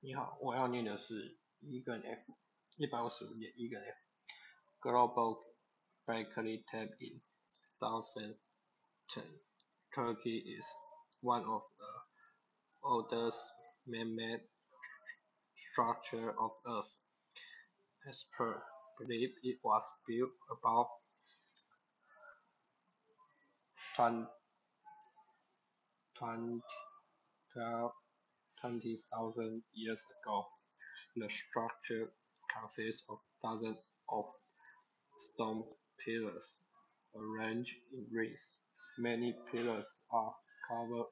你好，我要念的是一跟 F，一百五十五页一跟 F。Global bakery tab in southern Turkey is one of the oldest man-made structure of Earth. As per belief, it was built about 20, 20, 12, 20,000 years ago. The structure consists of dozens of stone pillars arranged in rings. Many pillars are covered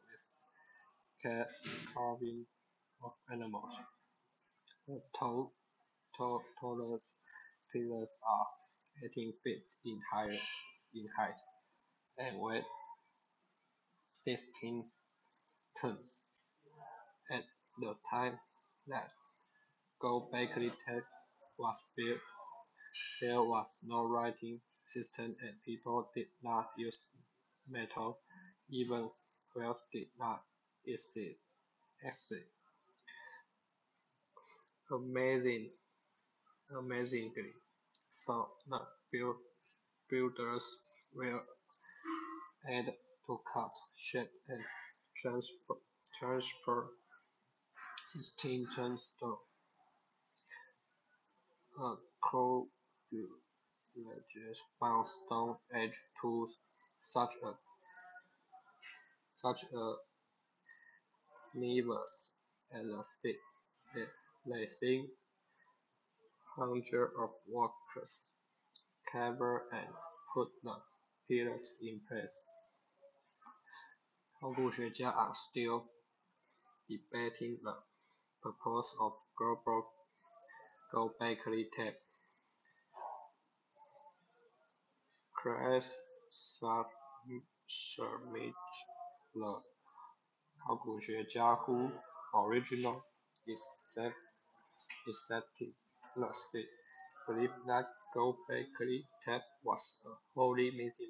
with carving of animals. The tall, tall, tallest pillars are 18 feet in, higher, in height and weigh 16 tons. The time that Göbekli Tepe was built, there was no writing system and people did not use metal, even wealth did not exist. Amazing, amazingly, so the builders were able to cut, shape, and transfer, transfer 16 ton stone. A crow villagers found stone edge tools such as such a levers and a stick. They, they think hundreds of workers cover and put the pillars in place. 考古学家 are still debating the purpose of global Gobekli Tepe. Creates the 考古学家 who original exceptionalist believe that Gobekli tab was a holy medium.